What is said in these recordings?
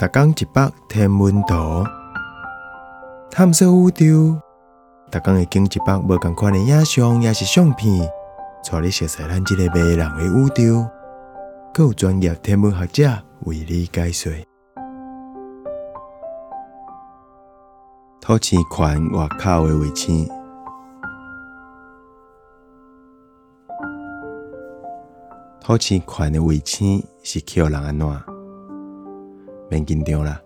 逐工一百天文图，探索宇宙。逐工会经一百无共款的影像，也是相片，带你熟悉咱这个迷人的宇宙。更有专业天文学者为你解说。土星环外口的卫星，土星环的卫星是叫人安怎？免紧张啦，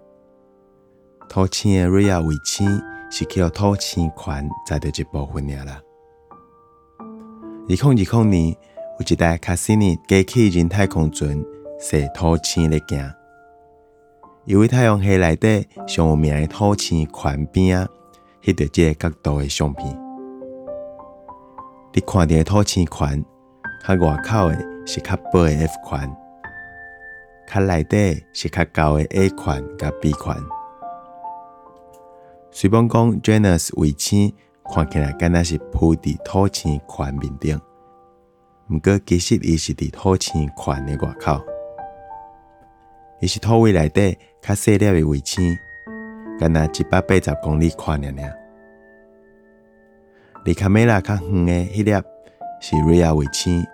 土星的瑞亚卫星是叫土星环在的一部分尔啦。二零二零年有一台卡西尼机器人太空船射土星咧行，因为太阳系内底上有名的土星环边啊，翕到这个角度的相片。你看到的土星环，较外口的是较薄的 F 环。较内底是较厚的 A 款甲 B 款。虽然讲 Janus 卫星看起来敢若是铺伫土星环面顶，毋过其实伊是伫土星环的外口。伊是土卫内底较细粒的卫星，敢若一百八十公里宽尔尔。离卡梅拉较远的迄粒是 Rhea 卫星，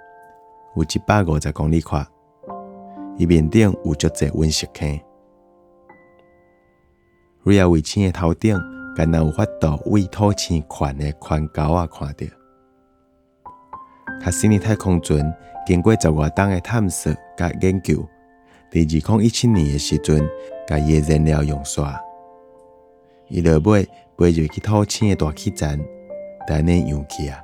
有一百五十公里宽。伊面顶有足侪温室坑，瑞亚卫星的头顶，敢若有法度为土星环的圈高啊看到。卡西尼太空船经过十外冬的探索甲研究，伫二零一七年的时阵，甲伊的燃料用煞，伊落尾飞入去土星的大气层，等呢氧气啊。